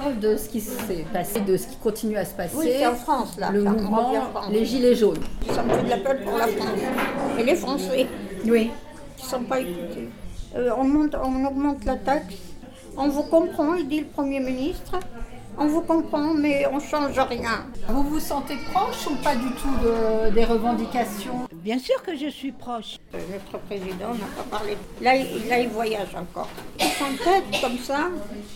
parle de ce qui s'est passé, de ce qui continue à se passer. Oui, c'est en France, là. Le mouvement, les Gilets jaunes. Ça me fait de la peine pour la France. Et les Français, Oui. qui ne sont pas écoutés. Euh, on, monte, on augmente la taxe. On vous comprend, il dit le Premier ministre. On vous comprend, mais on ne change rien. Vous vous sentez proche ou pas du tout de- des revendications Bien sûr que je suis proche. Euh, Notre président n'a pas parlé. Là, là, il voyage encore. Il s'entête comme ça,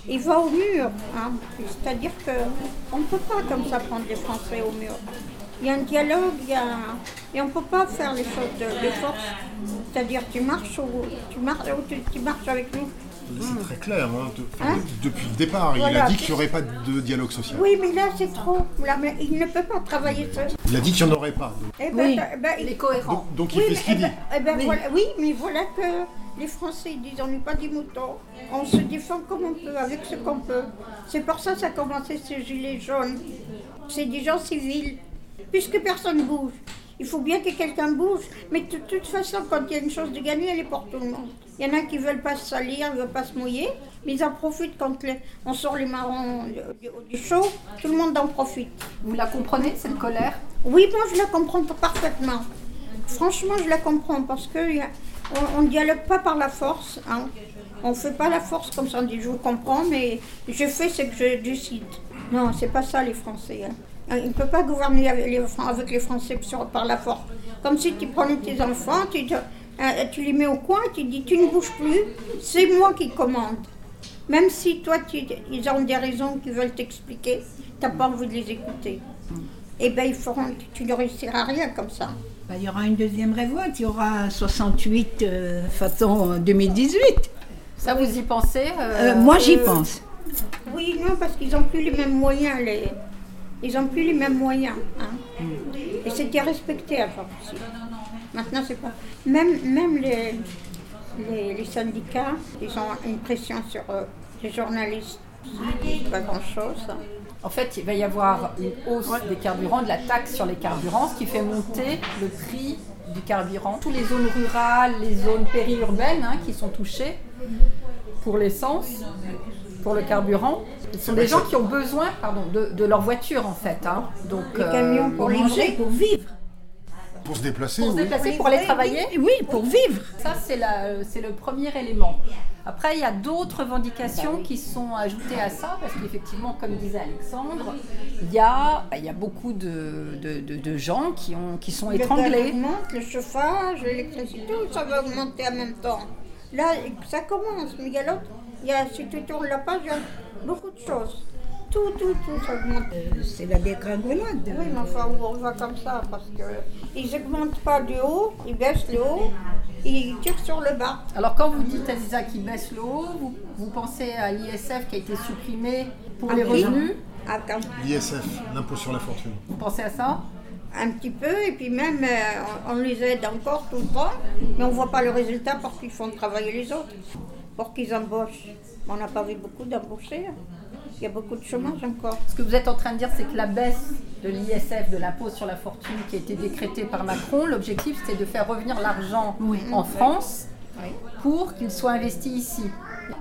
il va au mur. hein. C'est-à-dire qu'on ne peut pas comme ça prendre les Français au mur. Il y a un dialogue, il y a... et on ne peut pas faire les choses de, force. C'est-à-dire tu marches ou tu marches, ou tu marches avec nous. C'est très clair. hein, de- Hein depuis le départ, il Voilà. a dit qu'il n'y aurait pas de dialogue social. Oui, mais là c'est trop. Là, mais il ne peut pas travailler seul. Il a dit qu'il n'y en aurait pas. Donc, Eh ben, Oui. eh ben, il- est cohérent. donc- donc il Oui, fait mais, ce qu'il eh dit. ben- eh ben Oui. voilà- oui, mais voilà que les Français ils disent on n'est pas des moutons. On se défend comme on peut, avec ce qu'on peut. C'est pour ça que ça a commencé ces gilets jaunes. C'est des gens civils. Puisque personne ne bouge. Il faut bien que quelqu'un bouge. Mais de toute façon, quand il y a une chose de gagner, elle est pour tout le monde. Il y en a qui ne veulent pas se salir, ne veulent pas se mouiller. Mais ils en profitent quand les- on sort les marrons du, chaud. Tout le monde en profite. Vous la comprenez, cette colère? Oui, moi je la comprends parfaitement. Franchement, je la comprends parce que y a- on ne dialogue pas par la force. hein. On ne fait pas la force comme ça. On dit je vous comprends, mais je fais ce que je décide. Non, c'est pas ça les Français. hein. Il ne peut pas gouverner avec les, Français sur- par la force. Comme si tu prenais tes enfants, tu, te- euh, tu les mets au coin, tu dis tu ne bouges plus, c'est moi qui commande. Même si toi, tu- ils ont des raisons qu'ils veulent t'expliquer, tu n'as pas envie de les écouter. Eh bien, ils feront, tu ne réussiras à rien comme ça. Bah, il y aura une deuxième révolte, il y aura 68 euh, façon 2018. Ça, vous y pensez Euh, moi j'y pense. Oui, non, parce qu'ils n'ont plus les mêmes moyens. Les... Ils n'ont plus les mêmes moyens. hein. Et c'était respecté avant aussi. Maintenant, c'est pas. Même, même les, les, les syndicats, ils ont une pression sur euh, les journalistes. Pas grand-chose. En fait, il va y avoir une hausse des carburants, de la taxe sur les carburants, ce qui fait monter le prix du carburant. Toutes les zones rurales, les zones périurbaines hein, qui sont touchées pour l'essence, pour le carburant. Ce sont des gens qui ont besoin pardon, de, de leur voiture en fait. hein. Donc, Les camions pour Pour manger, pour vivre. Pour se déplacer, pour se oui. déplacer, pour aller travailler. Oui, pour vivre. Ça, c'est le premier élément. Après, il y a d'autres revendications qui sont ajoutées à ça, parce qu'effectivement, comme disait Alexandre, il y a, il y a beaucoup de, de- de- de gens qui, ont, qui sont Le étranglés. augmente, le chauffage, l'électricité, tout ça va augmenter en même temps. Là, ça commence, mais il y a l'autre. Il y a, si tu tournes la page, il y a beaucoup de choses. Tout, tout, tout, ça augmente. Euh, c'est la dégringolade. Oui, mais enfin, on va comme ça, parce que ils n'augmentent pas du haut, ils baissent le haut, ils tirent sur le bas. Alors, quand vous dites, Aziza, qui baisse le haut, vous, vous pensez à l'ISF qui a été supprimé pour les Ah oui. revenus Ah, L'ISF, l'impôt sur la fortune. Vous pensez à ça un petit peu, et puis même, euh, on, on les aide encore tout le temps, mais on ne voit pas le résultat parce qu'ils font travailler les autres, pour qu'ils embauchent. On n'a pas vu beaucoup d'embauchés. hein. Il y a beaucoup de chômage encore. Ce que vous êtes en train de dire, c'est que la baisse de l'ISF, de l'impôt sur la fortune qui a été décrétée par Macron, l'objectif c'était de faire revenir l'argent en France pour qu'il soit investi ici.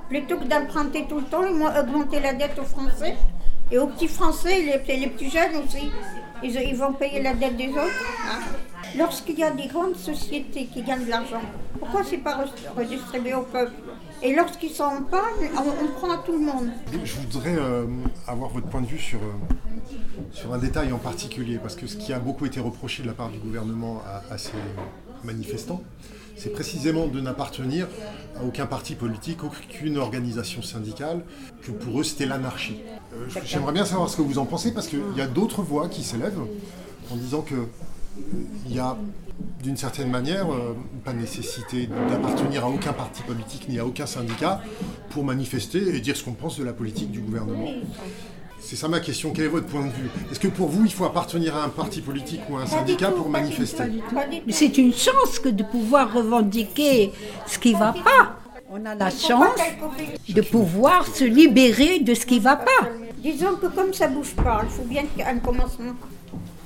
Plutôt que d'emprunter tout le temps, ils vont augmenter la dette aux Français. Et aux petits Français, les, les plus jeunes aussi, ils, ils vont payer la dette des autres. hein. Lorsqu'il y a des grandes sociétés qui gagnent de l'argent, pourquoi c'est pas re- redistribué au peuple? Et lorsqu'ils sont en panne, on, on prend à tout le monde. Je voudrais euh, avoir votre point de vue sur, euh, sur un détail en particulier, parce que ce qui a beaucoup été reproché de la part du gouvernement à, à ces manifestants, c'est précisément de n'appartenir à aucun parti politique, aucune organisation syndicale, que pour eux c'était l'anarchie. Euh, J'aimerais bien savoir ce que vous en pensez, parce qu'il y a d'autres voix qui s'élèvent en disant que il y a d'une certaine manière euh, pas nécessité d'appartenir à aucun parti politique ni à aucun syndicat pour manifester et dire ce qu'on pense de la politique du gouvernement. C'est ça ma question, quel est votre point de vue? Est-ce que pour vous il faut appartenir à un parti politique ou à un syndicat tout, pour manifester? c'est une chance que de pouvoir revendiquer ce qui ne va pas. On a la chance de pouvoir se libérer de ce qui ne va pas. Disons que comme ça bouge pas, il faut bien qu'il y ait un commencement.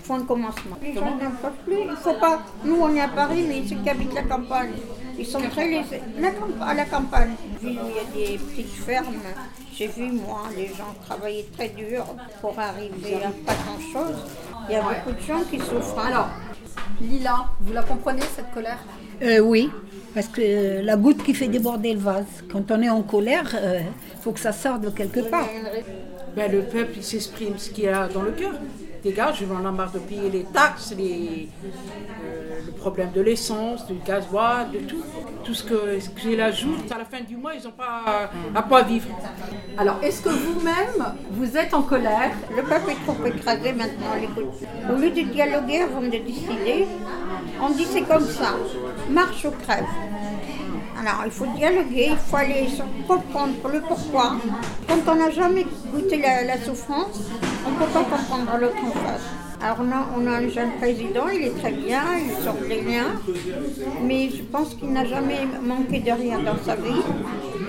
Faut un commencement. Les gens n'en peuvent plus. Il faut pas. Nous, on est à Paris, mais ceux qui habitent la campagne, ils sont très laissés. La camp- à la campagne, où il y a des petites fermes. J'ai vu, moi, les gens travailler très dur pour arriver à pas grand-chose. Il y a beaucoup de gens qui souffrent. Alors, Lila, vous la comprenez cette colère? Euh, oui, parce que euh, la goutte qui fait déborder le vase, quand on est en colère, il faut que ça sorte de quelque part. Ben, le peuple il s'exprime ce qu'il y a dans le cœur. Gars, je en marre de payer les taxes, les, euh, le problème de l'essence, du gasoil, de tout. Tout ce que, qu'ils ajoutent, à la fin du mois, ils n'ont pas à quoi vivre. Alors, est-ce que vous-même, vous êtes en colère? Le peuple est trop écrasé maintenant. Au lieu de dialoguer avant de décider, on dit c'est comme ça, marche ou crève. Alors il faut dialoguer, il faut aller comprendre le pourquoi. Quand on n'a jamais goûté la, souffrance, on ne peut pas comprendre l'autre en face. Alors on a, on a un jeune président, il est très bien, il sort les liens, mais je pense qu'il n'a jamais manqué de rien dans sa vie.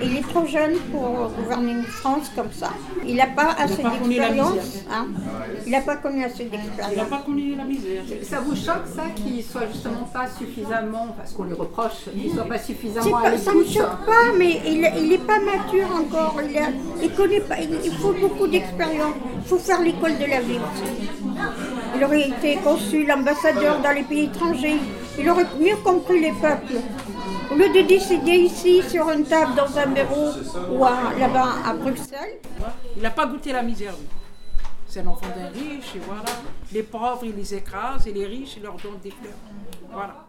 Il est trop jeune pour gouverner une France comme ça. Il n'a pas assez d'expérience. hein. Il n'a pas connu assez Il n'a d'expérience. pas connu la misère. Ça vous choque ça qu'il soit justement pas suffisamment, parce qu'on lui reproche qu'il soit pas suffisamment à pas- ça ne me choque pas, mais il n'est pas mature encore. Il, a- il connaît pas. Il, il faut beaucoup d'expérience. Il faut faire l'école de la vie. Il aurait été consul, ambassadeur dans les pays étrangers. Il aurait mieux compris les peuples. Au lieu de décider ici, sur une table, dans un bureau, ou là-bas à Bruxelles, Il n'a pas goûté la misère. C'est l'enfant d'un riche, et voilà. Les pauvres, il les écrase, et les riches, ils leur donnent des fleurs. Voilà.